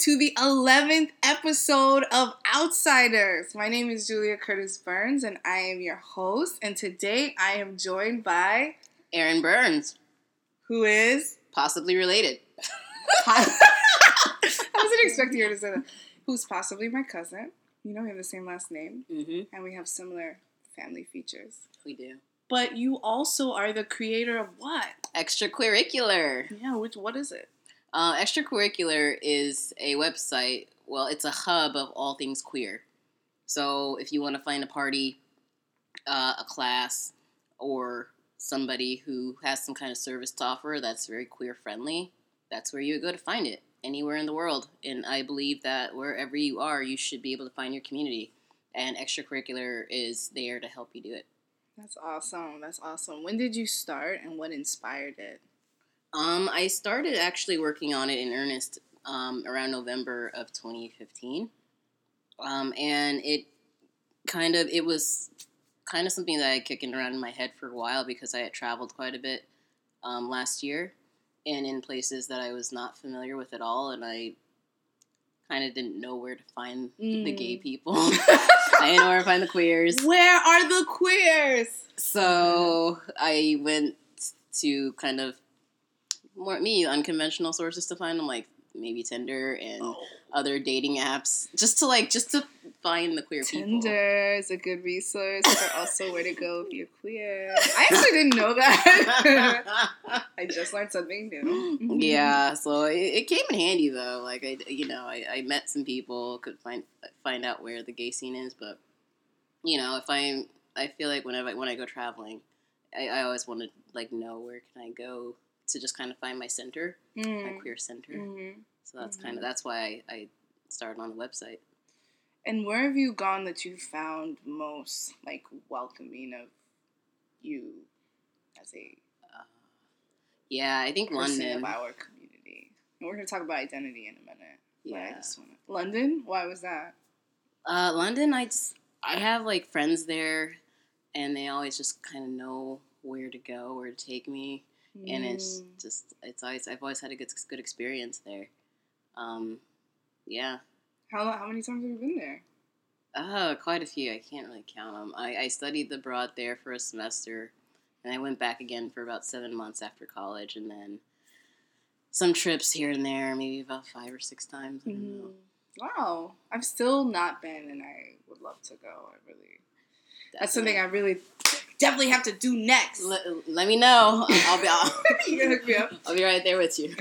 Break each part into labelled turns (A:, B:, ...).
A: to the 11th episode of Outsiders. My name is Julia Curtis Burns, and I am your host. And today I am joined by
B: Erin Burns,
A: who is
B: possibly related.
A: I wasn't expecting her to say that. Who's possibly my cousin. You know, we have the same last name,
B: Mm-hmm.
A: and we have similar family features.
B: We do.
A: But you also are the creator of what?
B: Extracurricular.
A: Yeah, which what is it?
B: Uh, Extracurricular is a website. Well, it's a hub of all things queer. So if you want to find a party, uh, a class, or somebody who has some kind of service to offer that's very queer friendly, that's where you would go to find it. Anywhere in the world. And I believe that wherever you are, you should be able to find your community. And extracurricular is there to help you do it.
A: That's awesome. That's awesome. When did you start and what inspired it?
B: Um, I started actually working on it in earnest um, around November of 2015, um, and it kind of it was kind of something that I had kicking around in my head for a while because I had traveled quite a bit um, last year and in places that I was not familiar with at all, and I kind of didn't know where to find the gay
A: Mm.
B: people. I didn't know where to find the queers.
A: Where are the queers?
B: So I went to kind of more me unconventional sources to find them, like maybe Tinder and
A: Oh.
B: other dating apps, just to like just to find the queer people.
A: Tinder is a good resource for also where to go if you're queer. I actually didn't know that. I just learned something new.
B: yeah, so it, it came in handy though. Like I, you know, I, I met some people, could find find out where the gay scene is, but you know, if I'm, I feel like whenever when I go traveling, I, I always want to like know where can I go to just kind of find my center, my
A: Mm.
B: queer center.
A: Mhm.
B: So that's
A: Mhm.
B: kind of that's why I, I started on the website.
A: And where have you gone that you found most like welcoming of you as a
B: Uh, yeah, I think London.
A: of our community? And we're gonna talk about identity in a minute.
B: Yeah,
A: just wanna... London. Why was that?
B: uh, London. I just I have like friends there, and they always just kind of know where to go, where to take me, and it's
A: Mm.
B: just it's always I've always had a good good experience there. Um, yeah,
A: how how many times have you been there?
B: uh, quite a few. I can't really count them. I, I studied abroad there for a semester, and I went back again for about seven months after college, and then some trips here and there, maybe about five or six times. I don't know.
A: Mhm. Wow, I've still not been, and I would love to go. I really, that's something I really definitely have to do next.
B: Let, let me know. I'll be I'll,
A: you hook me up.
B: I'll be right there with you.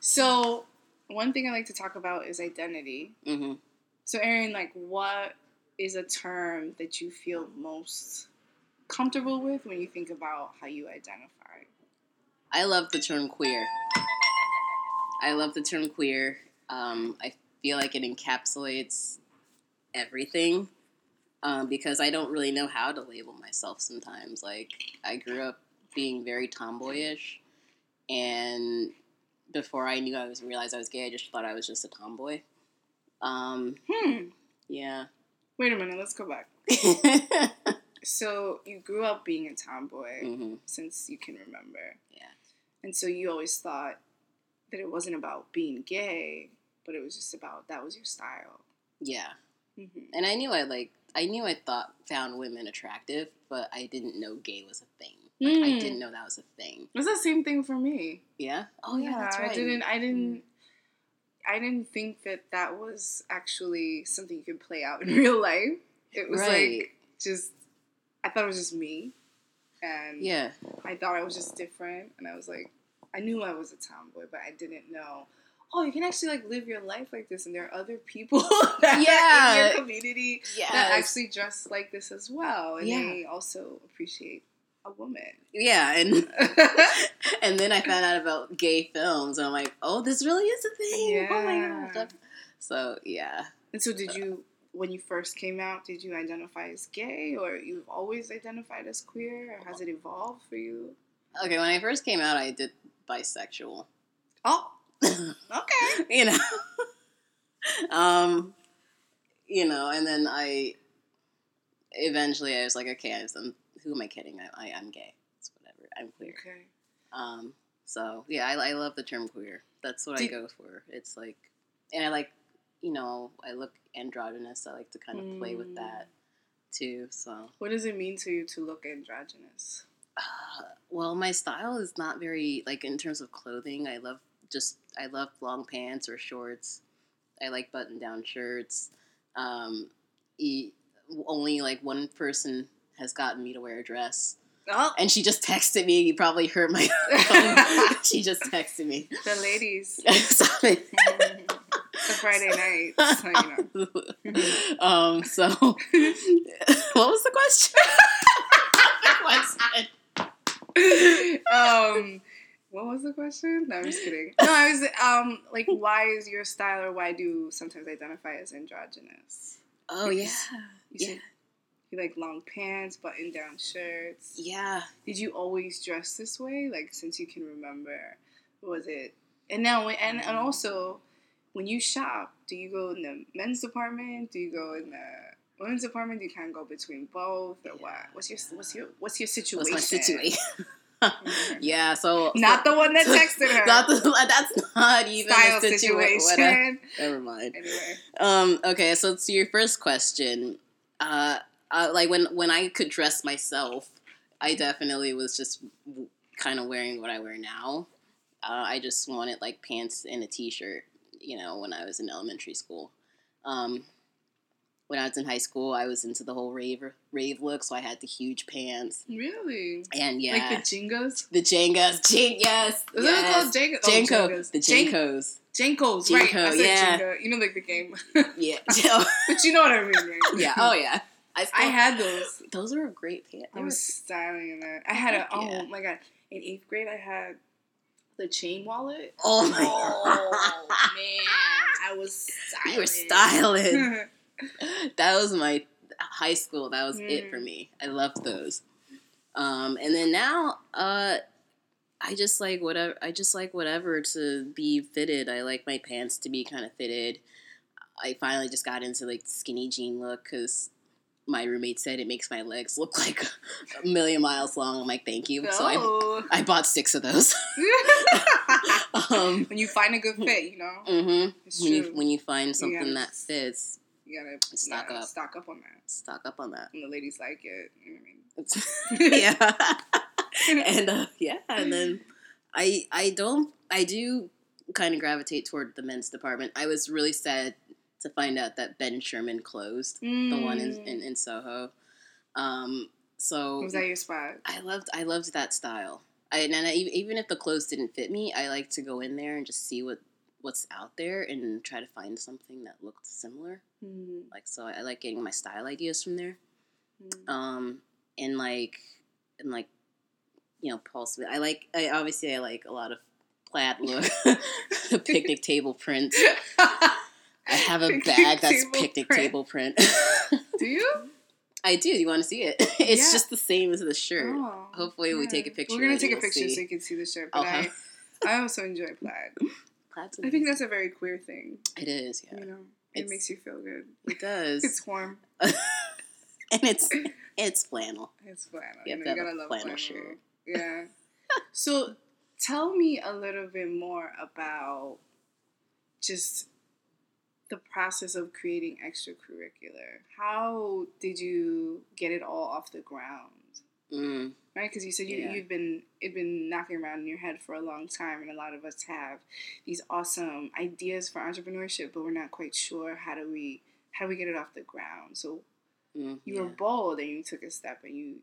A: So, one thing I like to talk about is identity.
B: hmm
A: So, Erin, like, what is a term that you feel most comfortable with when you think about how you identify?
B: I love the term queer. I love the term queer. Um, I feel like it encapsulates everything um, because I don't really know how to label myself sometimes. Like, I grew up being very tomboyish, and before I knew I was realized I was gay, I just thought I was just a tomboy. Um,
A: Hmm.
B: yeah.
A: Wait a minute. Let's go back. So, you grew up being a tomboy
B: hmm
A: since you can remember.
B: Yeah.
A: And so you always thought that it wasn't about being gay, but it was just about that was your style.
B: Yeah.
A: Mm-hmm.
B: And I knew I like I knew I thought found women attractive, but I didn't know gay was a thing. Like I
A: Mm.
B: didn't know that was a thing.
A: It's the same thing for me.
B: Yeah. Oh yeah, that's right.
A: I didn't. I didn't. I didn't think that that was actually something you could play out in real life. It was
B: Right.
A: like just. I thought it was just me, and
B: Yeah.
A: I thought I was just different, and I was like, I knew I was a tomboy, but I didn't know. Oh, you can actually like live your life like this, and there are other people that are in
B: Yeah.
A: your community
B: Yeah.
A: that actually dress like this as well, and
B: Yeah.
A: they also appreciate a woman.
B: yeah, and and then I found out about gay films, and I'm like, oh, this really is a thing. Oh my
A: Yeah.
B: gosh. So yeah.
A: And so, did you, when you first came out, did you identify as gay, or you've always identified as queer, or has it evolved for you?
B: Okay, when I first came out, I did bisexual.
A: Oh, okay.
B: you know. um, you know, and then I eventually I was like, okay, I was, um, who am I kidding? I, I I'm gay. It's whatever. I'm queer.
A: Okay.
B: Um, so yeah, I, I love the term queer. That's what I go for. It's like, and I like you know, I look androgynous. I like to kind of play with
A: Mm.
B: that too. So,
A: What does it mean to you to look androgynous?
B: uh, well, my style is not very like in terms of clothing. I love just I love long pants or shorts. I like button down shirts. Um, e- only like one person has gotten me to wear a dress,
A: Oh,
B: and she just texted me. You probably heard my phone. she just texted me.
A: the ladies.
B: Stop it.
A: it's a Friday night, so, you know.
B: um. So, what was the question? question.
A: um, what was the question? No, I'm just kidding. No, I was um like, why is your style, or why do you sometimes identify as androgynous?
B: Oh yeah,
A: You
B: yeah,
A: you like long pants, button down shirts.
B: yeah.
A: Did you always dress this way, like since you can remember? Was it? And now, and and also, when you shop, do you go in the men's department? Do you go in the women's department? Do you kind of go between both, or what? What's your what's your what's your situation?
B: What's my situation?
A: Mhm.
B: yeah. So
A: Not the one that texted her.
B: Not the, that's not even
A: style
B: a situa-
A: situation.
B: whatever. Never mind.
A: Anyway,
B: Um. Okay. So to your first question, uh, uh, like when when I could dress myself, I definitely was just kind of wearing what I wear now. Uh, I just wanted like pants and a t-shirt. You know, when I was in elementary school. Um, when I was in high school, I was into the whole rave rave look, so I had the huge pants
A: really,
B: and yeah,
A: like the Jengas.
B: the Jengas, Jen- yes,
A: Is
B: yes.
A: it called Jenga? Oh,
B: JNCO,
A: Jengas.
B: the JNCOs.
A: JNCOs, right? I said
B: yeah.
A: Jenga. You know, like the game.
B: Yeah.
A: but you know what I mean, right?
B: yeah. Oh yeah. I,
A: I had those.
B: those were great pants.
A: I was styling in that. I had a oh
B: Yeah.
A: my god! In eighth grade, I had the chain wallet.
B: Oh my
A: Oh
B: god.
A: man, I was styling.
B: You were styling. that was my high school. That was it for
A: Mm.
B: me. I loved those. Um, and then now, uh, I just like whatever. I just like whatever to be fitted. I like my pants to be kind of fitted. I finally just got into like skinny jean look because my roommate said it makes my legs look like a million miles long. I'm like, thank you. So I. I bought six of those. um,
A: when you find a good fit, you know,
B: hmm When you when you find something
A: gotta-
B: that fits,
A: you gotta
B: Stock up.
A: stock up on that.
B: stock up on that.
A: And the ladies like it. You know what I mean?
B: yeah. and uh, yeah, and then I I don't I do kind of gravitate toward the men's department. I was really sad to find out that Ben Sherman closed the one in, in, in Soho. Um, so
A: Mm. Was that your spot?
B: I loved I loved that style. I, and I, even if the clothes didn't fit me, I like to go in there and just see what what's out there and try to find something that looked similar.
A: Mm.
B: Like so, I, I like getting my style ideas from there
A: Mm.
B: um and like and like you know paul smith i like i obviously i like a lot of plaid look the picnic table print i have a
A: Picnic
B: bag that's picnic
A: print.
B: table print
A: Do you?
B: i do you want to see it it's
A: Yeah.
B: just the same as the shirt
A: Oh,
B: Hopefully we take a picture
A: We're gonna take a picture
B: see.
A: so you can see the shirt. But I, I also enjoy plaid.
B: Plaid's
A: I think that's a very queer thing.
B: it is yeah
A: You know, it
B: It's-
A: makes you feel good.
B: it does
A: It's warm.
B: and it's it's flannel
A: It's flannel.
B: You
A: You, know,
B: to
A: you gotta
B: a
A: love
B: flannel
A: flannel.
B: shirt.
A: Yeah. so, tell me a little bit more about just the process of creating extracurricular. How did you get it all off the ground?
B: mm,
A: Right, because you said you,
B: Yeah.
A: you've been it been knocking around in your head for a long time, and a lot of us have these awesome ideas for entrepreneurship, but we're not quite sure how do we how do we get it off the ground. So
B: mm,
A: you
B: yeah.
A: were bold and you took a step and you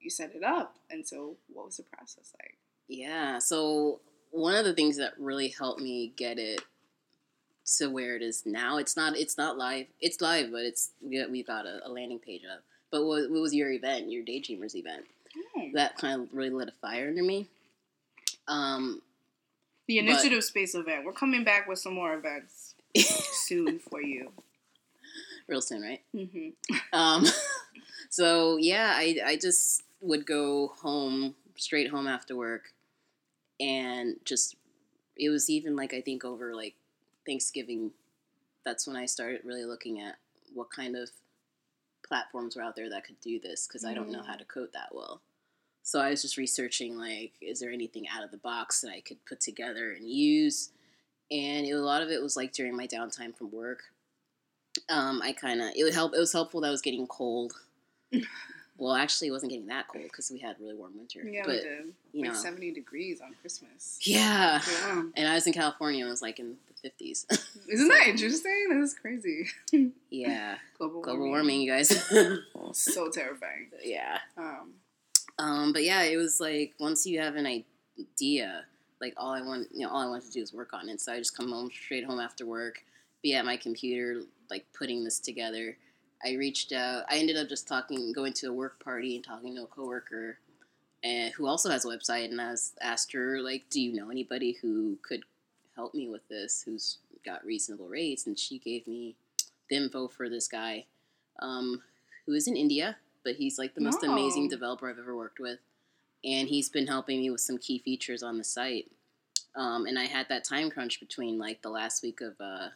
A: you set it up. And so, what was the process like?
B: Yeah. So one of the things that really helped me get it to where it is now, it's not it's not live. It's live, but it's we got, we've got a, a landing page up. But what, what was your event? Your Daydreamers event?
A: Oh.
B: That kind of really lit a fire under me. Um,
A: The
B: But-
A: initiative space event. We're coming back with some more events soon for you.
B: real soon, right?
A: hmm
B: Um, so yeah, I I just would go home straight home after work, and just it was even like I think over like Thanksgiving, that's when I started really looking at what kind of platforms were out there that could do this because I don't know
A: Mm.
B: how to code that well. So I was just researching like, is there anything out of the box that I could put together and use? And it, a lot of it was like during my downtime from work. um, I kind of it would help. It was helpful that it was getting cold. well, actually, it wasn't getting that cold because we had really warm winter.
A: Yeah,
B: but
A: we did.
B: you
A: like
B: know,
A: 70 degrees on Christmas.
B: yeah.
A: Yeah.
B: And I was in California. It was like in the fifties.
A: Isn't that interesting? That is crazy.
B: yeah,
A: Global,
B: global warming, you guys.
A: So terrifying.
B: yeah.
A: Um,
B: Um, but yeah, it was like once you have an idea, like all I want, you know, all I wanted to do is work on it. So I just come home straight home after work, be at my computer, like putting this together. I reached out. I ended up just talking, going to a work party and talking to a coworker, and who also has a website. And I was asked her, like, "Do you know anybody who could help me with this? Who's got reasonable rates?" And she gave me the info for this guy, um, who is in India, but he's like the most amazing
A: Oh.
B: developer I've ever worked with, and he's been helping me with some key features on the site. Um, and I had that time crunch between like the last week of, uh,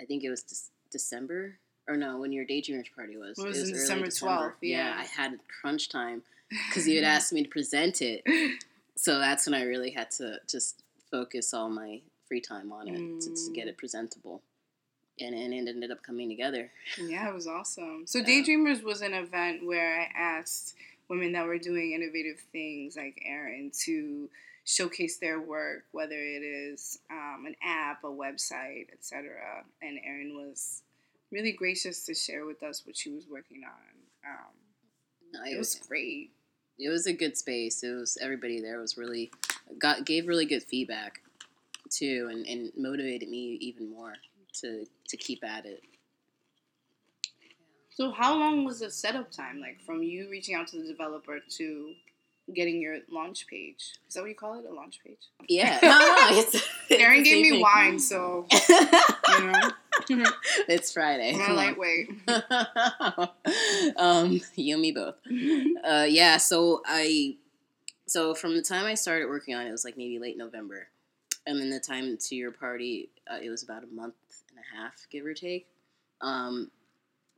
B: I think it was Dec- December or no, when your daydreamers party was.
A: It was in
B: early
A: December 12th, yeah.
B: I had crunch time because you had asked me to present it, so that's when I really had to just focus all my free time on it to, to get
A: Mm.
B: it presentable, and, and it ended up coming together.
A: Yeah, it was awesome. So. Daydreamers was an event where I asked women that were doing innovative things like Erin to showcase their work, whether it is um, an app, a website, etc. And Erin was really gracious to share with us what she was working on. Um,
B: I-
A: it was great.
B: It was a good space. It was everybody there was really got gave really good feedback too, and, and motivated me even more to to keep at it.
A: So how long was the setup time, like from you reaching out to the developer to getting your launch page? Is that what you call it, a launch page?
B: Yeah, no, no, it's
A: gave me
B: thing.
A: wine, so you know,
B: it's Friday.
A: I'm a
B: Come on.
A: lightweight.
B: um, you and me both. Uh, yeah. So I, so from the time I started working on it, it was like maybe late November, and then the time to your party, uh, it was about a month and a half, give or take. Um,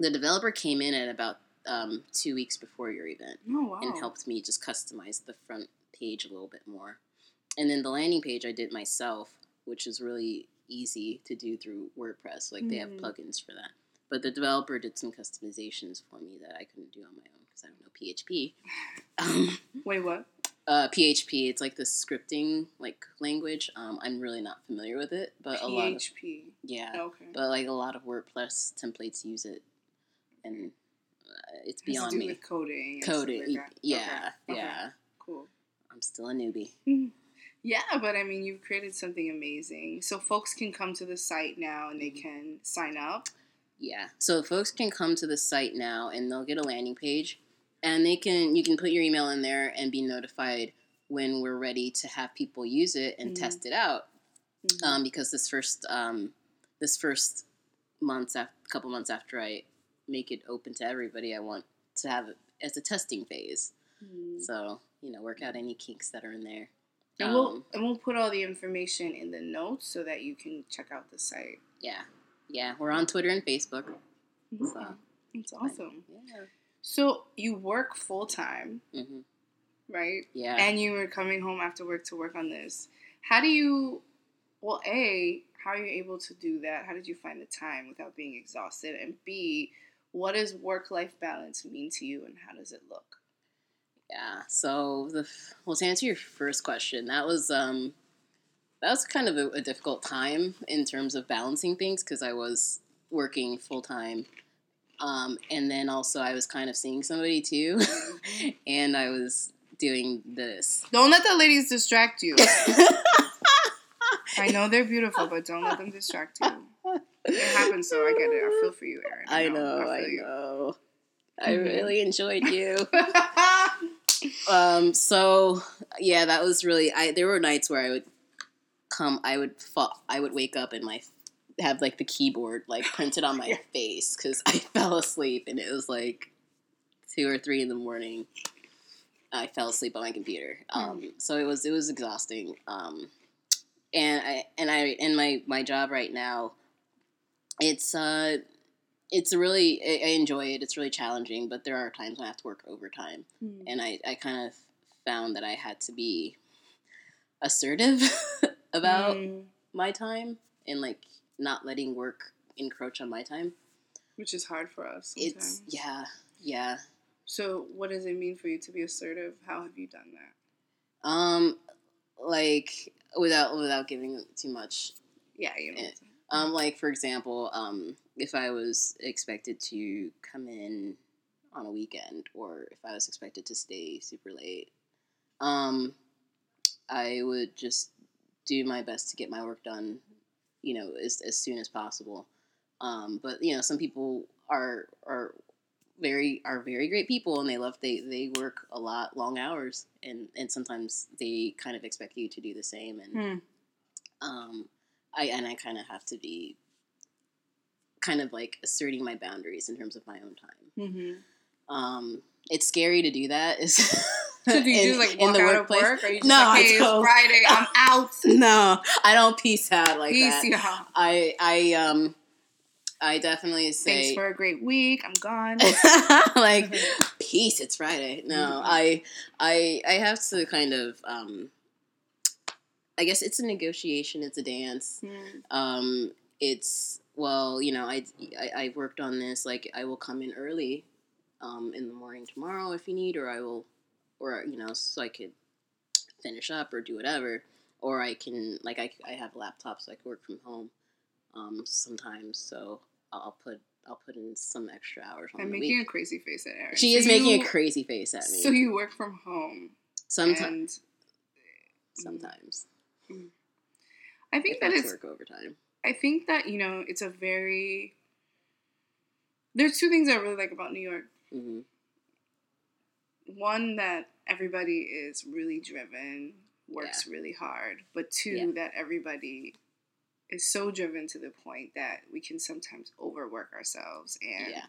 B: the developer came in at about um, two weeks before your event
A: Oh wow!
B: and helped me just customize the front page a little bit more. And then the landing page I did myself, which is really easy to do through WordPress. Like they have
A: Mhm.
B: plugins for that. But the developer did some customizations for me that I couldn't do on my own because I don't know PHP. Um,
A: Wait, what?
B: uh, PHP, it's like the scripting like language. Um, I'm really not familiar with it, but a lot of
A: PHP.
B: yeah,
A: Okay.
B: but like a lot of WordPress templates use it, and uh, it's beyond
A: do
B: me.
A: coding.
B: Coding,
A: like that.
B: yeah,
A: Okay, okay.
B: yeah.
A: Cool.
B: I'm still a newbie.
A: Yeah, but I mean, you've created something amazing. So folks can come to the site now and they
B: Mm-hmm.
A: can sign up.
B: Yeah. So folks can come to the site now and they'll get a landing page and they can you can put your email in there and be notified when we're ready to have people use it and
A: Mhm.
B: test it out.
A: Mhm.
B: Um, because this first um, this first months after couple months after I make it open to everybody, I want to have it as a testing phase.
A: Mhm.
B: So, you know, work out any kinks that are in there.
A: And we'll
B: Um,
A: and we'll put all the information in the notes so that you can check out the site.
B: yeah. Yeah. We're on Twitter and Facebook. So,
A: It's awesome.
B: yeah.
A: So you work full time,
B: hmm
A: right?
B: Yeah.
A: And you were coming home after work to work on this. How do you? Well, a how are you able to do that? How did you find the time without being exhausted? And b what does work life balance mean to you, and how does it look?
B: Yeah. So the well to answer your first question, that was um that was kind of a, a difficult time in terms of balancing things because I was working full time. Um, and then also I was kind of seeing somebody too, and I was doing this.
A: Don't let the ladies distract you. I know they're beautiful, but don't let them distract you. It happens, so I get it. I feel for you, Erin.
B: I know, I,
A: feel you.
B: know. I
A: Mhm.
B: really enjoyed you. um so yeah that was really i there were nights where i would come i would fall i would wake up and my have like the keyboard like printed on my face because i fell asleep and it was like two or three in the morning. I fell asleep on my computer. Um so it was it was exhausting. Um and i and i in my my job right now it's uh it's really I I enjoy it. It's really challenging, but there are times when I have to work overtime
A: Hmm.
B: and I, I kind of found that I had to be assertive about
A: Mm.
B: my time and like not letting work encroach on my time.
A: which is hard for us.
B: It's yeah, yeah.
A: So, what does it mean for you to be assertive? How have you done that?
B: Um, like without without giving too much.
A: Yeah, you know.
B: Eh, Um, like for example, um, if I was expected to come in on a weekend, or if I was expected to stay super late, um, I would just do my best to get my work done, you know, as as soon as possible. Um, but you know, some people are are very are very great people and they love they they work a lot long hours and and sometimes they kind of expect you to do the same and
A: Hmm.
B: um i and i kind of have to be kind of like asserting my boundaries in terms of my own time
A: Mm-hmm.
B: um it's scary to do that is
A: So do you
B: in-
A: just like
B: in
A: walk
B: the
A: out
B: workplace.
A: of work? Or you just
B: No,
A: like, hey, it's. Friday, I'm out.
B: no i don't peace out like
A: Peace,
B: that
A: y'all.
B: i i um i definitely say Thanks
A: for a great week. I'm gone.
B: like peace it's friday no
A: Mhm.
B: i i i have to kind of um i guess it's a negotiation it's a dance
A: Hmm.
B: um it's well you know I, I i worked on this like i will come in early um in the morning tomorrow if you need or i will or you know so i could finish up or do whatever. Or i can like i, I have a laptop so i can work from home um sometimes so i'll put i'll put in some extra hours
A: I'm making
B: week.
A: a crazy face at Eric.
B: she
A: So
B: is making
A: you-
B: a crazy face at me.
A: So you work from home.
B: sometimes. Sometimes
A: I think
B: if
A: that
B: I have work overtime
A: I think that, you know, it's a very there's two things I really like about New York.
B: hmm
A: One that everybody is really driven, works really hard, but two
B: Yeah.
A: that everybody is so driven to the point that we can sometimes overwork ourselves and
B: yeah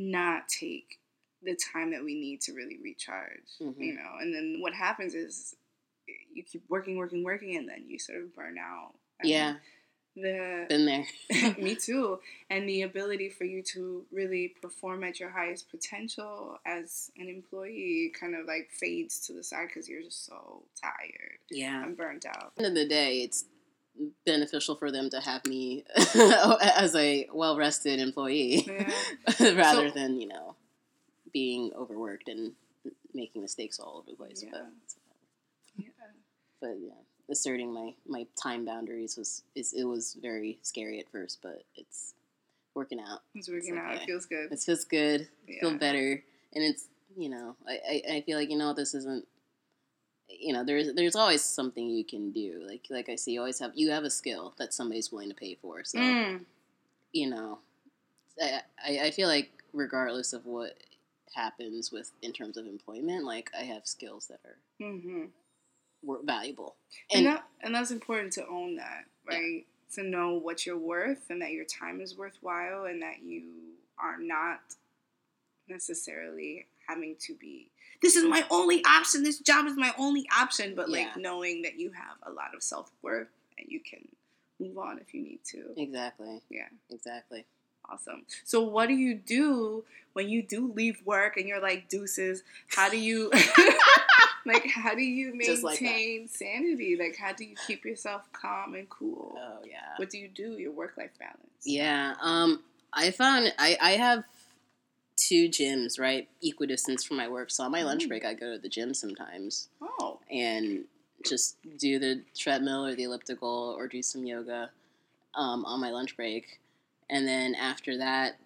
A: not take the time that we need to really recharge,
B: Mhm.
A: you know. And then what happens is you keep working, working, working, and then you sort of burn out.
B: Yeah
A: The
B: been there
A: me too, and the ability for you to really perform at your highest potential as an employee kind of like fades to the side because you're just so tired
B: yeah
A: and burnt out.
B: end of the day, it's beneficial for them to have me as a well rested employee
A: Yeah.
B: rather
A: So-
B: than, you know, being overworked and making mistakes all over the place. But,
A: Yeah.
B: but yeah, asserting my, my time boundaries was is it was very scary at first, but it's working out.
A: It's working
B: It's
A: out. It feels good.
B: It feels good,
A: Yeah.
B: feel better, and it's you know I, I, I feel like you know this isn't you know there's there's always something you can do like like I see you always have you have a skill that somebody's willing to pay for so
A: Mm.
B: you know I, I I feel like regardless of what happens with in terms of employment like I have skills that are
A: hmm
B: were valuable
A: And,
B: and
A: that, and that's important to own that,
B: Yeah.
A: right? To know what you're worth and that your time is worthwhile and that you are not necessarily having to be, this is my only option, this job is my only option, but like
B: Yeah.
A: knowing that you have a lot of self worth and you can move on if you need to.
B: exactly
A: Yeah.
B: exactly
A: Awesome. So, what do you do when you do leave work and you're like deuces? How do you, like, how do you
B: Just like
A: maintain sanity? Like, how do you keep yourself calm and cool?
B: oh yeah
A: What do you do? Your work life balance.
B: Yeah. Um, I found I, I have two gyms right equidistance from my work. So on my lunch
A: Mm.
B: break, I go to the gym sometimes
A: Oh.
B: and just do the treadmill or the elliptical or do some yoga um, on my lunch break. And then after that,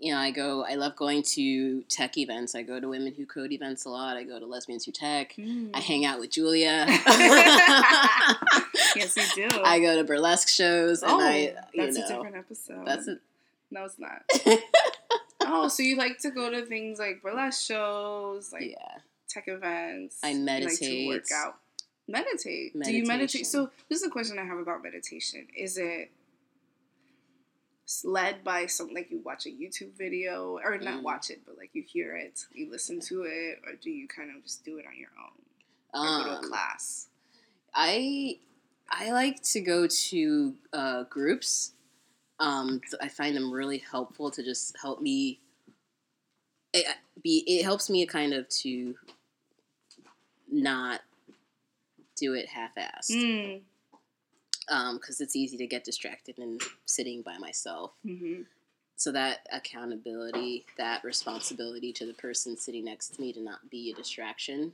B: you know, I go. I love going to tech events. I go to Women Who Code events a lot. I go to Lesbians Who Tech. I mm. hang out with Julia.
A: yes, you do.
B: I go to burlesque shows, and
A: oh,
B: I, you
A: that's
B: know,
A: a different episode.
B: that's a,
A: no, it's not. oh, so you like to go to things like burlesque shows, like
B: yeah.
A: tech events.
B: I
A: You like to
B: meditate.
A: work out. Meditate. Do you meditate? So this is a question I have about meditation. Is it led by some like you watch a YouTube video or not
B: Mm.
A: watch it, but like you hear it, you listen to it, or do you kind of just do it on your own or go to a
B: Um,
A: class?
B: I I like to go to uh, groups. Um, I find them really helpful to just help me. It, be it helps me kind of to not do it half-assed.
A: Mm.
B: Because it's easy to get distracted and sitting by myself.
A: hmm
B: So that accountability, that responsibility to the person sitting next to me to not be a distraction,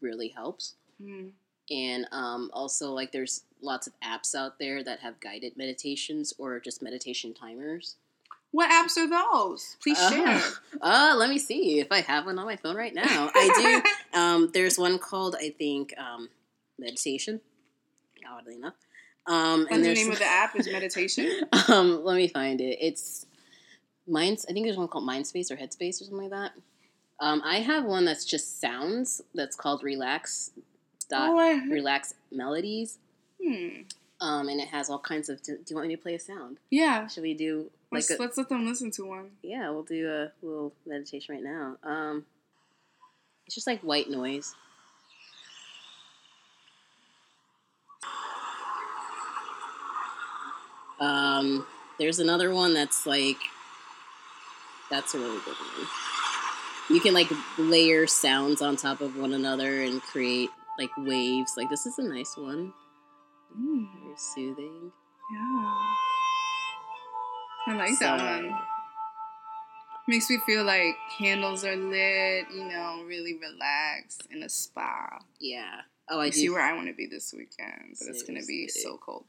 B: really helps.
A: mm
B: And um, also, like, there's lots of apps out there that have guided meditations or just meditation timers.
A: What apps are those? Please share.
B: Uh, let me see if I have one on my phone right now. I do. Um, there's one called I think um, meditation. Oddly enough, um,
A: And the name of the app is meditation.
B: um, let me find it. It's Minds. I think there's one called Mindspace or Headspace or something like that. Um, I have one that's just sounds. That's called Relax. Dot
A: Oh, I-
B: Relax Melodies.
A: hmm.
B: Um, and it has all kinds of. Do, do you want me to play a sound?
A: Yeah.
B: Should we do like
A: Let's,
B: a,
A: let's let them listen to one.
B: Yeah, we'll do a little meditation right now. Um, it's just like white noise. Um, there's another one that's like, that's a really good one. You can like layer sounds on top of one another and create like waves. Like this is a nice one.
A: Mm,
B: Very soothing.
A: yeah. I like that one. Makes me feel like candles are lit, you know, really relaxed in a spa.
B: Yeah. Oh, I
A: see where I want to be this weekend, but it's gonna be so cold.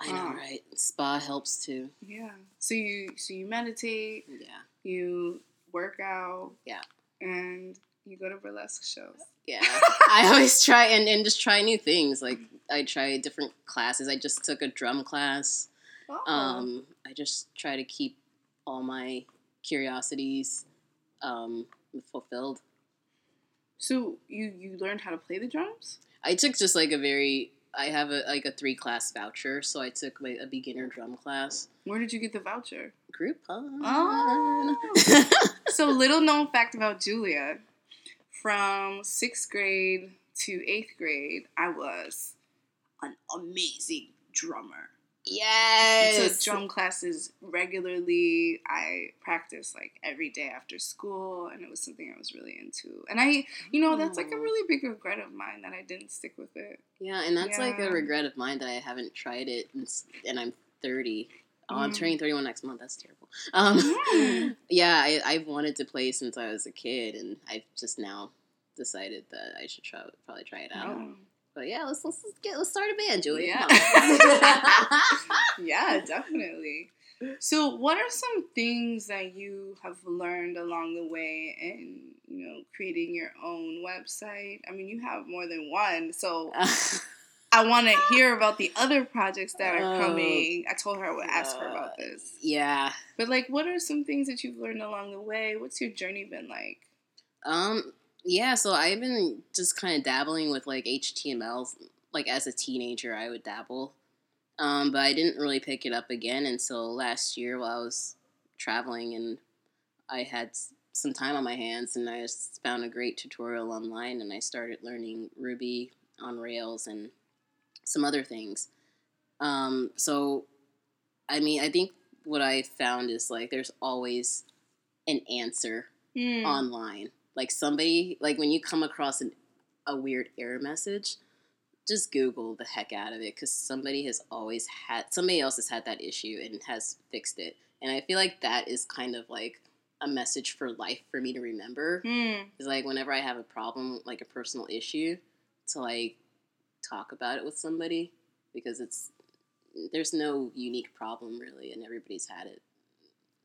B: I know,
A: Wow.
B: right? Spa helps too.
A: Yeah. So you so you meditate,
B: Yeah.
A: you work out,
B: Yeah.
A: and you go to burlesque shows.
B: Yeah. I always try and, and just try new things. Like I try different classes. I just took a drum class.
A: Oh.
B: Um, I just try to keep all my curiosities um, fulfilled.
A: so you you learned how to play the drums?
B: I took just like a very I have a like a three class voucher, so I took like a beginner drum class.
A: Where did you get the voucher?
B: Groupon.
A: Oh. so little known fact about Julia. From sixth grade to eighth grade, I was an amazing drummer.
B: Yes.
A: took drum classes regularly. I practiced like every day after school, and it was something I was really into. And I, you know, that's like a
B: Oh.
A: really big regret of mine that I didn't stick with it.
B: Yeah, and that's like a regret of mine that I haven't tried it, and, and I'm 30. Oh, I'm
A: Mm.
B: turning 31 next month. That's terrible. Um,
A: Mm.
B: yeah, I, I've wanted to play since I was a kid, and I've just now decided that I should try, probably try it out.
A: Oh.
B: But yeah, let's let's let's get let's start a band, Julie.
A: Yeah. Yeah, definitely. So, what are some things that you have learned along the way in, you know, creating your own website? I mean, you have more than one, so I want to hear about the other projects that are
B: Oh.
A: coming. I told her I would ask her about this.
B: yeah.
A: But like, what are some things that you've learned along the way? What's your journey been like?
B: Um. Yeah. So I've been just kind of dabbling with like HTML. Like as a teenager, I would dabble, um, but I didn't really pick it up again until last year while I was traveling, and I had some time on my hands, and I just found a great tutorial online, and I started learning Ruby on Rails and some other things. Um. So, I mean, I think what I found is like there's always an answer
A: Hmm.
B: online. Like somebody, like when you come across an, a weird error message, just Google the heck out of it because somebody has always had, somebody else has had that issue and has fixed it. And I feel like that is kind of like a message for life for me to remember.
A: Hmm.
B: Is like whenever I have a problem, like a personal issue, to like talk about it with somebody because it's there's no unique problem really, and everybody's had it.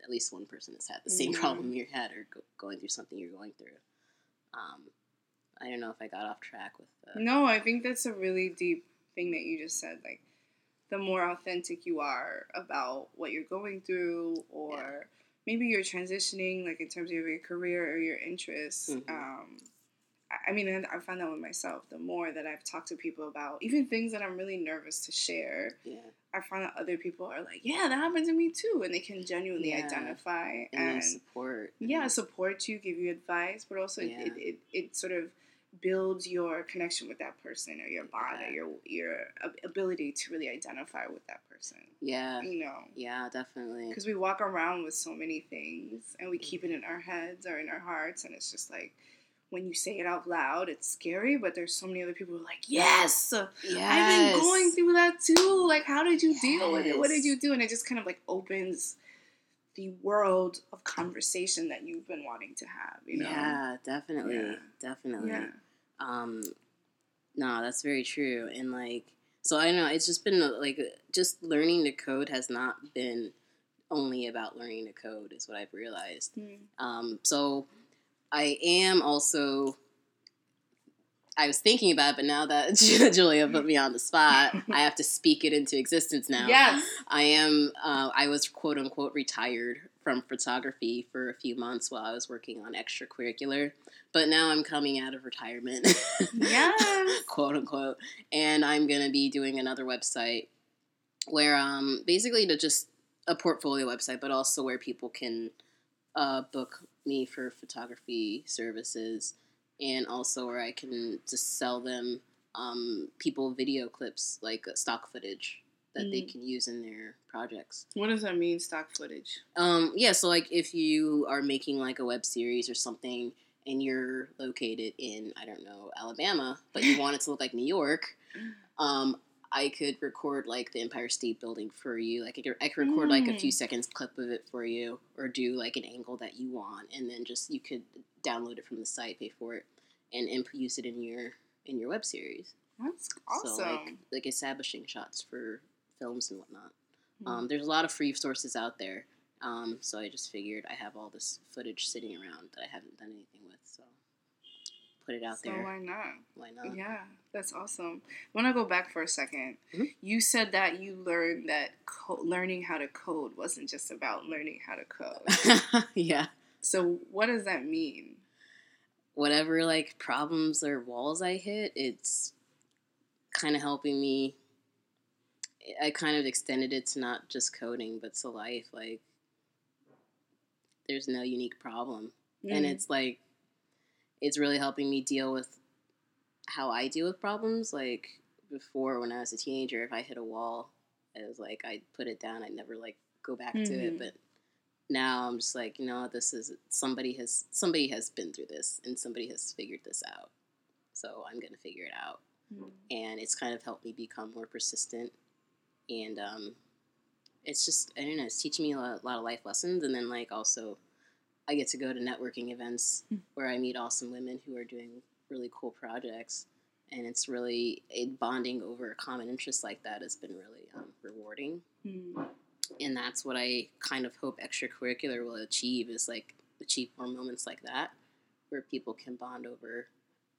B: At least one person has had the same
A: Mhm.
B: problem you had, or go, going through something you're going through. Um, I don't know if I got off track with. Uh,
A: No, I think that's a really deep thing that you just said. Like, the more authentic you are about what you're going through, or maybe you're transitioning, like in terms of your career or your interests.
B: Mhm.
A: Um, I- mean, I found that with myself. The more that I've talked to people about even things that I'm really nervous to share,
B: yeah,
A: I find that other people are like, "Yeah, that happened to me too," and they can genuinely
B: Yeah.
A: identify
B: and,
A: and
B: support.
A: yeah
B: and-
A: support you give you advice but also
B: Yeah.
A: it, it, it sort of builds your connection with that person or your bond or your your ability to really identify with that person
B: yeah,
A: you know
B: yeah, definitely.
A: because we walk around with so many things and we mm. keep it in our heads or in our hearts and it's just like when you say it out loud, it's scary, but there's so many other people who are like, yes,
B: Yes.
A: I've been going through that too. Like, how did you deal with it? What did you do? And it just kind of like opens the world of conversation that you've been wanting to have, you know?
B: Yeah, definitely,
A: Yeah.
B: definitely.
A: Yeah.
B: Um, no, that's very true. And like, so I don't know. It's just been uh, like just learning to code has not been only about learning to code. Is what I've realized.
A: Mm.
B: Um, so I am also. I was thinking about it, but now that Julia put me on the spot, I have to speak it into existence now.
A: Yes.
B: I am. Uh, I was quote unquote retired from photography for a few months while I was working on extracurricular, but now I'm coming out of retirement.
A: Yes.
B: quote unquote, and I'm gonna be doing another website where um basically to just a portfolio website, but also where people can uh, book me for photography services, and also where I can just sell them um, people video clips like uh, stock footage that they
A: Mm.
B: can use in their projects.
A: What does that mean, stock footage?
B: Um, yeah, so like if you are making like a web series or something and you're located in, I don't know, Alabama, but you want it to look like New York, um, I could record like the Empire State Building for you. Like I could, I could record like a few
A: Mm.
B: seconds clip of it for you or do like an angle that you want and then just you could download it from the site, pay for it, and, and use it in your in your web series.
A: That's awesome.
B: So like like establishing shots for films and whatnot.
A: Mm.
B: Um, there's a lot of free sources out there. Um, so I just figured I have all this footage sitting around that I haven't done anything with. So put it out there.
A: so
B: there.
A: why not?
B: Why not?
A: Yeah, that's awesome. I want to go back for a 2nd
B: Mhm.
A: You said that you learned that co- learning how to code wasn't just about learning how to code.
B: yeah.
A: so what does that mean?
B: Whatever like problems or walls I hit, it's kind of helping me. I kind of extended it to not just coding, but to life. Like, there's no unique problem. and
A: Mm.
B: it's like it's really helping me deal with how I deal with problems. Like before, when I was a teenager, if I hit a wall, it was like I'd put it down. I'd never like go back to it.
A: Mhm.
B: But now I'm just like, you know, this is somebody has somebody has been through this, and somebody has figured this out. So I'm gonna figure it out,
A: Mm.
B: and it's kind of helped me become more persistent, and um, it's just I don't know, it's teaching me a lot, lot of life lessons, and then like also I get to go to networking events
A: Mm.
B: where I meet awesome women who are doing really cool projects, and it's really a bonding over a common interest like that has been really um, rewarding,
A: Mm.
B: and that's what I kind of hope extracurricular will achieve is like achieve more moments like that where people can bond over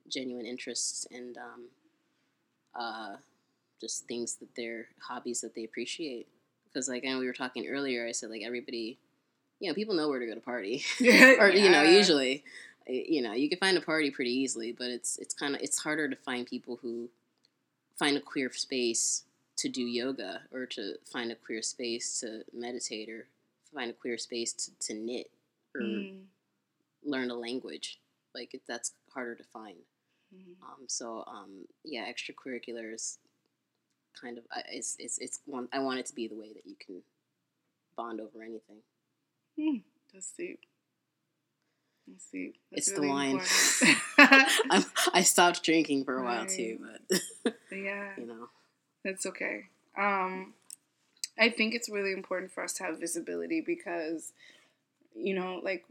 B: genuine interests and um, uh, just things that they're hobbies that they appreciate. Because like I know we were talking earlier, I said like everybody, you know, people know where to go to party, or you know, usually, you know, you can find a party pretty easily, but it's it's kind of it's harder to find people who find a queer space to do yoga or to find a queer space to meditate or find a queer space to, to knit or
A: Mm.
B: learn a language. Like it, that's harder to find.
A: Mm.
B: Um, so um, yeah, extracurricular is kind of it's it's it's one. I want it to be the way that you can bond over anything.
A: That's deep. That's deep. That's
B: It's the wine. I'm, stopped drinking for a while too, but
A: yeah.
B: you know,
A: That's okay. Um, I think it's really important for us to have visibility because, you know, like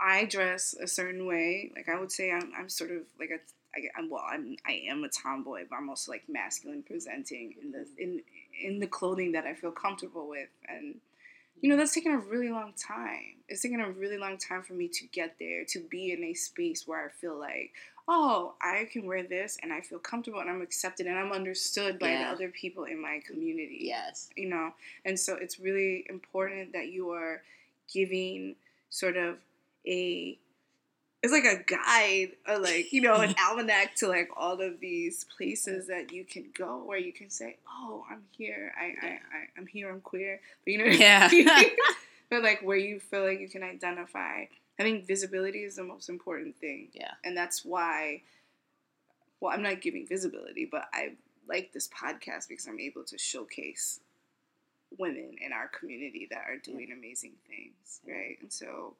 A: I dress a certain way. Like I would say, I'm, I'm sort of like a, I, I'm well, I'm, I am a tomboy, but I'm also like masculine presenting in the in in the clothing that I feel comfortable with, and you know that's taken a really long time. It's taken a really long time for me to get there, to be in a space where I feel like oh, I can wear this and I feel comfortable and I'm accepted and I'm understood by the other people in my community.
B: yes,
A: You know, and so it's really important that you are giving sort of a it's like a guide or like you know an almanac to like all of these places that you can go where you can say oh i'm here. I i, I i'm here. I'm queer. But you know
B: Yeah.
A: but like where you feel like you can identify. I think visibility is the most important thing.
B: Yeah,
A: and that's why well i'm not giving visibility but i like this podcast because i'm able to showcase women in our community that are doing amazing things right? And so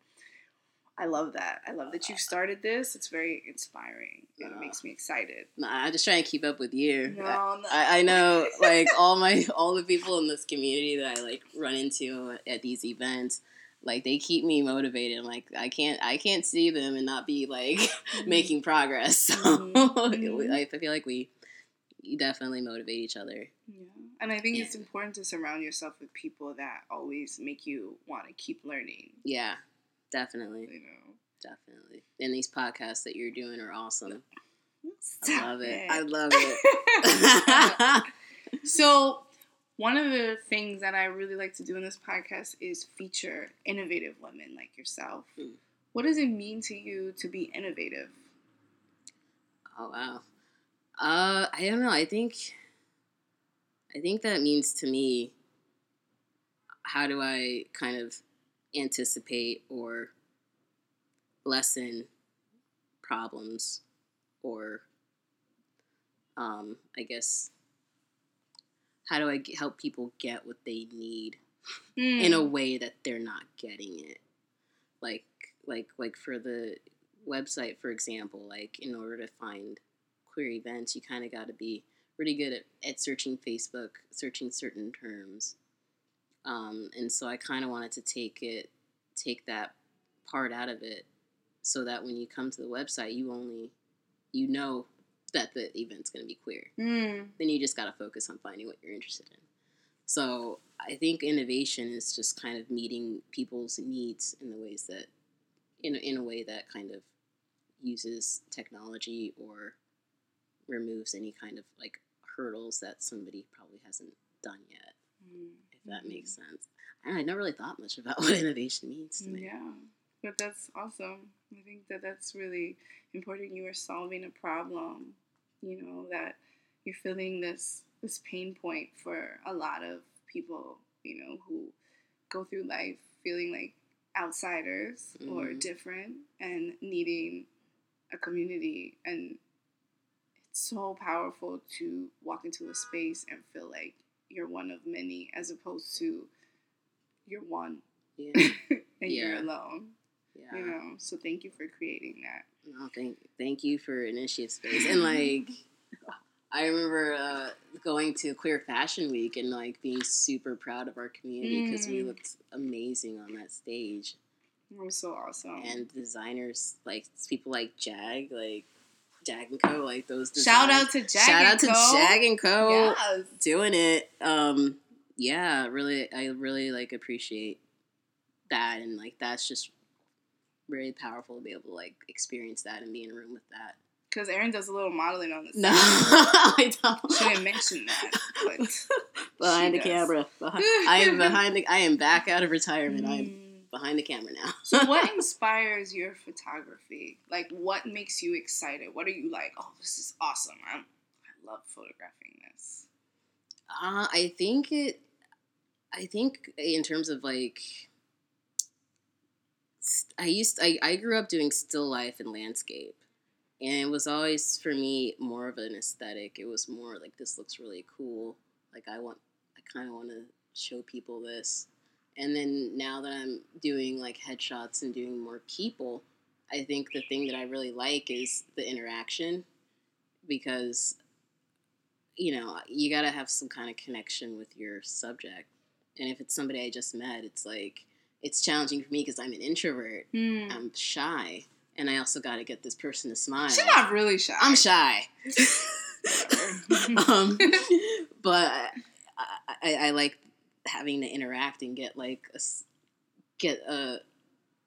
A: I love that. I love that you've started this. It's very inspiring. and It makes me excited.
B: Nah, I'm just trying to keep up with you.
A: No,
B: I,
A: no.
B: I, I know, like all my all the people in this community that I like run into at these events, like they keep me motivated. Like I can't I can't see them and not be like
A: Mhm.
B: making progress. So
A: Mhm. Mhm.
B: I feel like we you definitely motivate each other.
A: Yeah. And I think it's important to surround yourself with people that always make you want to keep learning.
B: Yeah, definitely,
A: You know.
B: definitely. And these podcasts that you're doing are awesome. I love it.
A: it.
B: I love it.
A: so, one of the things that I really like to do in this podcast is feature innovative women like yourself.
B: Mm.
A: What does it mean to you to be innovative?
B: Oh wow. Uh, I don't know. I think, I think that means to me. How do I kind of anticipate or lessen problems, or, um, I guess, how do I g- help people get what they need in a
A: Mm.
B: way that they're not getting it like like like for the website for example like in order to find queer events you kind of got to be pretty good at, at searching facebook searching certain terms um, and so i kind of wanted to take it take that part out of it so that when you come to the website you only you know that the event's going to be queer
A: Mm.
B: then you just got to focus on finding what you're interested in. So I think innovation is just kind of meeting people's needs in the ways that, in, in a way that kind of uses technology or removes any kind of like hurdles that somebody probably hasn't done yet,
A: Mm.
B: If that makes sense. I, I never really thought much about what innovation means to me.
A: Yeah, but that's awesome. I think that that's really important. You are solving a problem, you know, that you're feeling this this pain point for a lot of people, you know, who go through life feeling like outsiders or
B: Mhm.
A: different and needing a community and it's so powerful to walk into a space and feel like you're one of many as opposed to you're one
B: Yeah.
A: and you're alone.
B: Yeah.
A: You know, so thank you for creating that.
B: No, thank thank you for initiative space. And like I remember uh, going to Queer Fashion Week and like being super proud of our community because we
A: Mm.
B: looked amazing on that stage.
A: It was so awesome.
B: And designers like people like Jag, like Jag and Co, like those.
A: shout out to Jag.
B: shout out to
A: Co.
B: Jag and Co
A: Yes.
B: doing it. Um, yeah, really, I really like appreciate that, and like that's just really powerful to be able to like experience that and be in a room with that.
A: Because Erin does a little modeling on the
B: No. I don't.
A: She didn't mention that, but
B: behind the
A: does.
B: camera. Behind, I am behind the. I am back out of retirement. I'm
A: Mm.
B: behind the camera now.
A: So, what inspires your photography? Like, what makes you excited? What are you like? Oh, this is awesome! I'm, I love photographing this.
B: Uh, I think it. I think in terms of like. I used I, I grew up doing still life and landscape, and it was always for me more of an aesthetic. It was more like this looks really cool. Like I want, I kind of want to show people this. And then now that I'm doing like headshots and doing more people, I think the thing that I really like is the interaction, because you know, you got to have some kind of connection with your subject. And if it's somebody I just met, it's like, it's challenging for me because I'm an introvert.
A: Mm.
B: I'm shy. And I also got to get this person to smile.
A: She's not really shy.
B: I'm shy. Um, but I, I, I like having to interact and get like a, get a,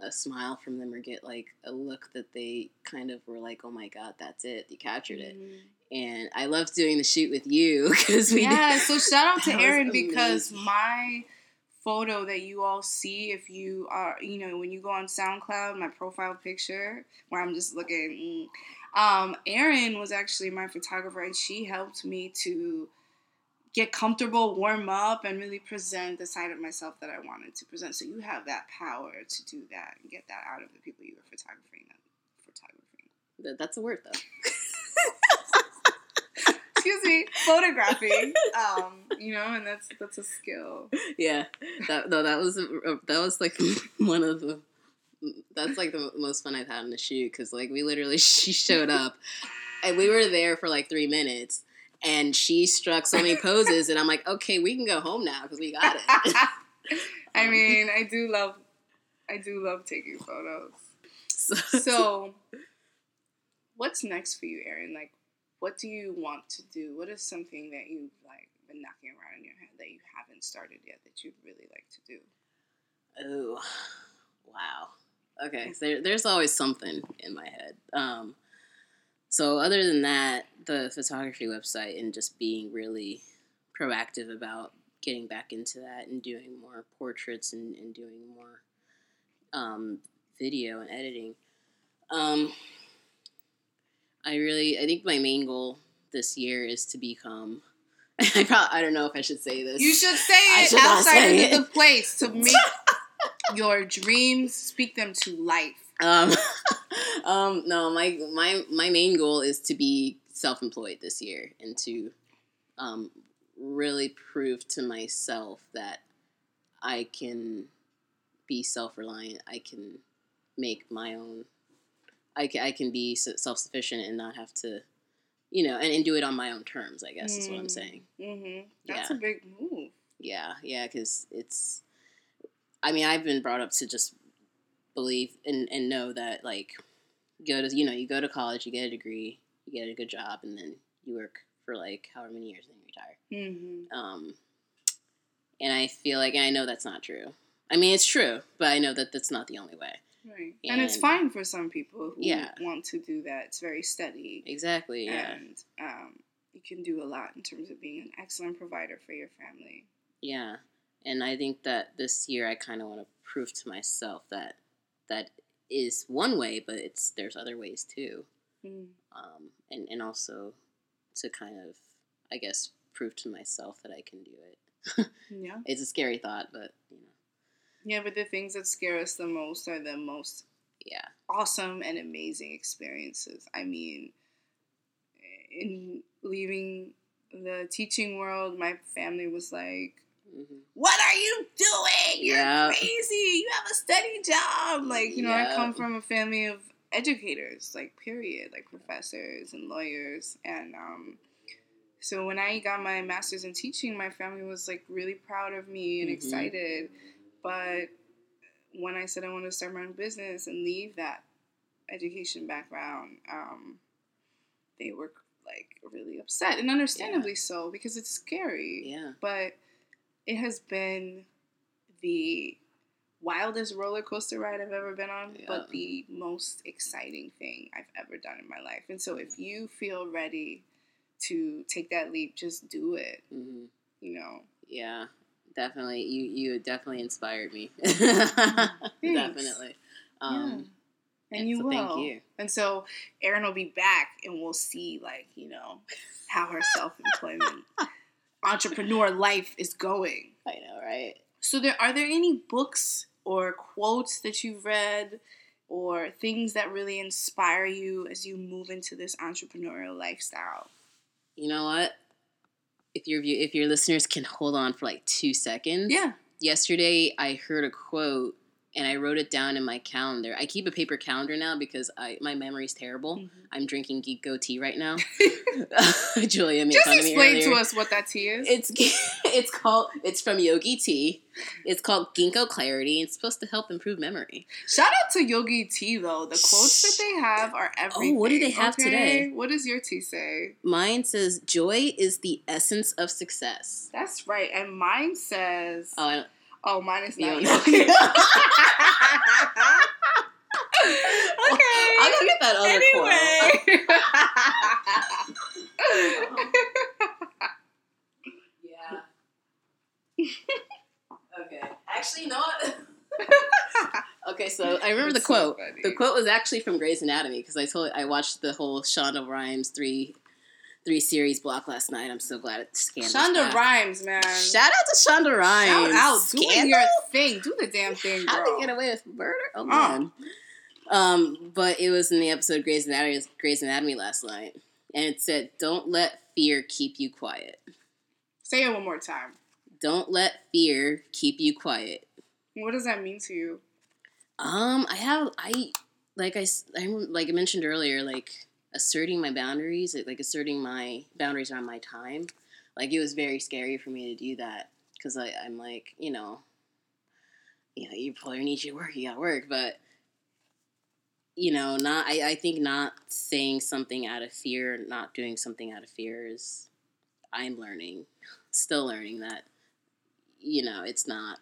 B: a smile from them or get like a look that they kind of were like, oh my God, that's it. You captured it.
A: Mm.
B: And I loved doing the shoot with you because we
A: yeah, so shout out to Erin because my photo that you all see if you are you know when you go on SoundCloud my profile picture where I'm just looking mm, um Erin was actually my photographer and she helped me to get comfortable warm up and really present the side of myself that I wanted to present. So you have that power to do that and get that out of the people you were photographing Photographing.
B: That's a word though.
A: excuse me photographing. Um you know and that's that's a skill.
B: Yeah, that no, that was a, a- that was like one of the That's like the most fun I've had in the shoot because like we literally she showed up. And we were there for like three minutes and she struck so many poses and I'm like okay we can go home now because we got it.
A: I mean, I do love, I do love taking photos.
B: so,
A: So, what's next for you, Erin? Like, what do you want to do? What is something that you've like been knocking around in your head that you haven't started yet that you'd really like to do?
B: oh wow okay so there, there's always something in my head. Um, so other than that, the photography website and just being really proactive about getting back into that and doing more portraits and, and doing more um, video and editing. Um, I really, I think my main goal this year is to become. I probably, I don't know if I should say this.
A: You should say it
B: should
A: outside
B: say
A: of
B: it.
A: the place to make your dreams speak them to life.
B: Um, um, no, my my my main goal is to be self-employed this year and to um, really prove to myself that I can be self-reliant. I can make my own. I can, I can be self-sufficient and not have to, you know, and, and do it on my own terms. I guess is what I'm
A: Mm.
B: saying.
A: Mm-hmm. That's
B: Yeah.
A: a big move.
B: Yeah, yeah, because it's. I mean, I've been brought up to just believe and, and know that like go to you know you go to college, you get a degree, you get a good job, and then you work for like however many years, and then you retire.
A: Mm-hmm.
B: Um, and I feel like and I know that's not true. I mean, it's true, but I know that that's not the only way.
A: Right. And, it's fine for some people who
B: Yeah.
A: want to do that. It's very steady.
B: Exactly. Yeah.
A: And um, you can do a lot in terms of being an excellent provider for your family.
B: Yeah. And I think that this year I kind of want to prove to myself that that is one way, but it's there's other ways too.
A: Mm.
B: um, and and also to kind of I guess prove to myself that I can do it.
A: Yeah.
B: It's a scary thought, but you know,
A: Yeah, but the things that scare us the most are the most
B: yeah,
A: awesome and amazing experiences. I mean, in leaving the teaching world, my family was like,
B: hmm
A: What are you doing? You're
B: Yeah.
A: crazy. You have a steady job. Like, you know, I come from a family of educators, like, period, like professors and lawyers. And um, so when I got my master's in teaching, my family was like really proud of me and
B: Mhm.
A: excited. But when I said I wanted to start my own business and leave that education background, um, they were like really upset and understandably so because it's scary
B: yeah,
A: but it has been the wildest roller coaster ride I've ever been on,
B: Yeah.
A: but the most exciting thing I've ever done in my life. And so if you feel ready to take that leap, just do it,
B: hmm
A: you know.
B: yeah, definitely. You you definitely inspired me. definitely. Um,
A: And you
B: so
A: will.
B: Thank you.
A: And so Erin will be back and we'll see like, you know, how her self-employment entrepreneur life is going.
B: I know, right?
A: So there are there any books or quotes that you've read or things that really inspire you as you move into this entrepreneurial lifestyle?
B: You know what? If your view, if your listeners can hold on for like two seconds,
A: Yeah.
B: yesterday I heard a quote and I wrote it down in my calendar. I keep a paper calendar now because I my memory's terrible.
A: Mhm.
B: I'm drinking Ginkgo tea right now. Julia
A: Just explain to us what that tea is.
B: It's it's called it's from Yogi Tea. It's called Ginkgo Clarity. It's supposed to help improve memory.
A: Shout out to Yogi Tea though. The quotes that they have are everything.
B: Oh, what do they have
A: okay?
B: today?
A: What does your tea say?
B: Mine says joy is the essence of success.
A: That's right. And mine says
B: Oh, I don't,
A: Oh, mine is
B: you
A: not
B: don't
A: okay.
B: I'll go get that other quote.
A: Anyway.
B: Yeah. okay. Actually, you know what? okay, so I remember the
A: That's so
B: quote.
A: funny.
B: the quote was actually from Grey's Anatomy because I told I watched the whole Shonda Rhimes three three series block last night. I'm so glad it's scandal.
A: Shonda Rhimes, man.
B: Shout out to Shonda Rhimes.
A: Shout out. Doing
B: Scandal?
A: your thing. Do the damn thing,
B: How
A: girl.
B: they get away with murder? Oh
A: Uh.
B: man. Um, but it was in the episode Grey's Anatomy, Grey's Anatomy last night, and it said, "Don't let fear keep you quiet.
A: Say it one more time.
B: Don't let fear keep you quiet."
A: What does that mean to you?
B: Um, I have I like I, I like I mentioned earlier, like asserting my boundaries, like asserting my boundaries around my time. Like it was very scary for me to do that because I'm like, you know, you know, you probably need your work, you got work, but you know, not. I, I think not saying something out of fear, not doing something out of fear is. I'm learning, still learning that, you know, it's not.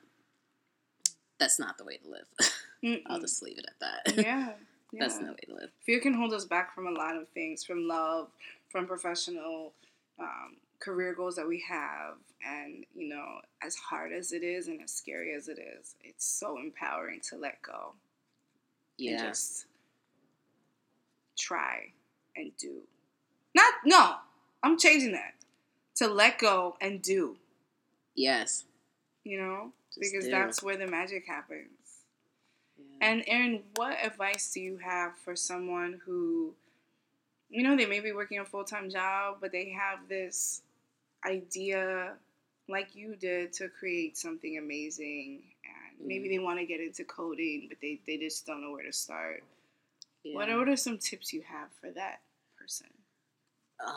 B: That's not the way to live. I'll just leave it at that.
A: yeah. yeah.
B: That's no way to live.
A: Fear can hold us back from a lot of things, from love, from professional um, career goals that we have. And, you know, as hard as it is and as scary as it is, it's so empowering to let go and just try and do. Not, no, I'm changing that. To let go and do,
B: Yes.
A: you know,
B: Just
A: because
B: do.
A: that's where the magic happens. And Erin, what advice do you have for someone who, you know, they may be working a full time job, but they have this idea, like you did, to create something amazing, and maybe
B: Mm.
A: they want to get into coding, but they, they just don't know where to start. What
B: Yeah.
A: are, what are some tips you have for that person?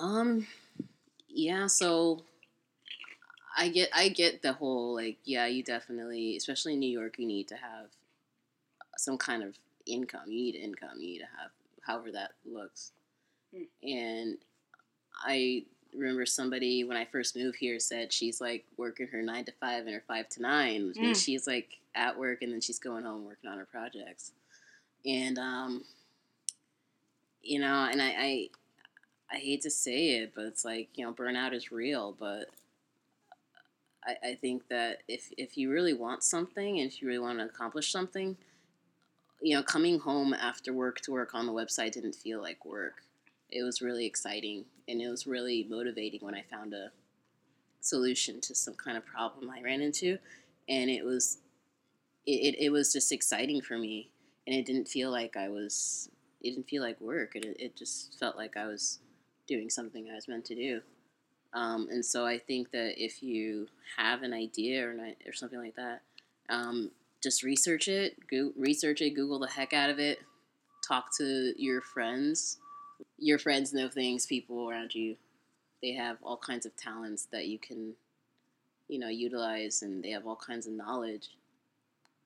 B: Um, yeah. So I get, I get the whole like, yeah, you definitely, especially in New York, you need to have some kind of income. You need income. You need to have, however that looks.
A: Mm.
B: And I remember somebody when I first moved here said she's like working her nine to five and her five to nine,
A: Mm.
B: and she's like at work and then she's going home working on her projects. And um, you know, and I, I I hate to say it, but it's like you know, burnout is real. But I, I think that if if you really want something and if you really want to accomplish something, you know, coming home after work to work on the website didn't feel like work. It was really exciting and it was really motivating when I found a solution to some kind of problem I ran into, and it was it, it, it was just exciting for me and it didn't feel like I was it didn't feel like work. It, it just felt like I was doing something I was meant to do. Um, and so I think that if you have an idea or, an, or something like that, um, just research it, go, research it, Google the heck out of it, talk to your friends. Your friends know things, people around you. They have all kinds of talents that you can, you know, utilize, and they have all kinds of knowledge.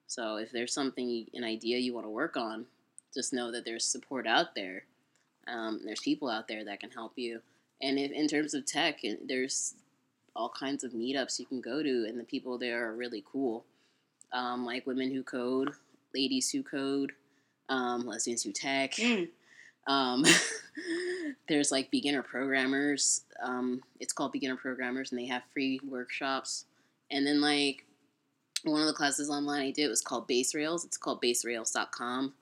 B: So if there's something, an idea you want to work on, just know that there's support out there. Um, there's people out there that can help you. And if, in terms of tech, there's all kinds of meetups you can go to, and the people there are really cool. Um, like women who code, ladies who code, um, lesbians who tech.
A: Mm.
B: Um, there's like beginner programmers. Um, it's called beginner programmers, and they have free workshops. And then like one of the classes online I did was called Base Rails. It's called baserails.com.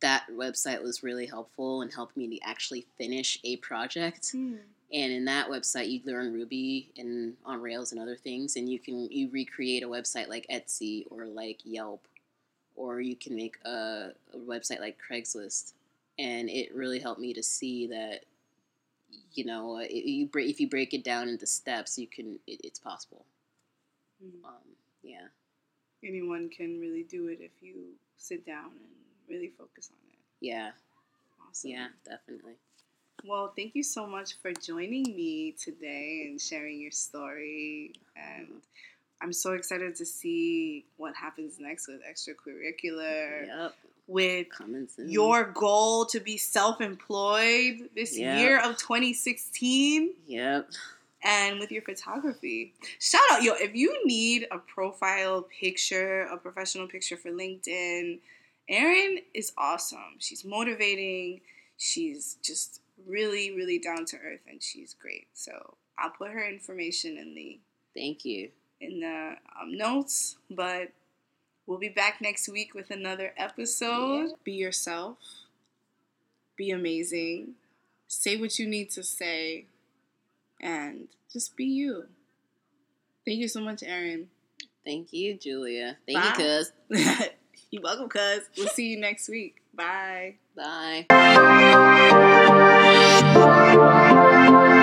B: That website was really helpful and helped me to actually finish a project.
A: Mm.
B: And in that website, you learn Ruby and on Rails and other things, and you can you recreate a website like Etsy or like Yelp, or you can make a, a website like Craigslist. And it really helped me to see that, you know, if you break, if you break it down into steps, you can it, it's possible.
A: Mm.
B: Um, yeah,
A: Anyone can really do it if you sit down and really focus on it.
B: yeah,
A: Awesome.
B: yeah, definitely.
A: Well, thank you so much for joining me today and sharing your story. And I'm so excited to see what happens next with extracurricular,
B: Yep,
A: with your goal to be self employed this
B: Yeah.
A: year of 2016
B: Yep.
A: and with your photography. Shout out, yo, if you need a profile picture, a professional picture for LinkedIn, Erin is awesome. She's motivating. She's just really, really down to earth and she's great. So I'll put her information in the
B: Thank you.
A: in the um, notes, but we'll be back next week with another episode. Be yourself. Be amazing. Say what you need to say and just be you. Thank you so much, Erin.
B: Thank you, Julia. Thank
A: Bye.
B: you, cuz.
A: You're welcome, cuz. We'll see you next week. Bye. Bye.
B: Bye.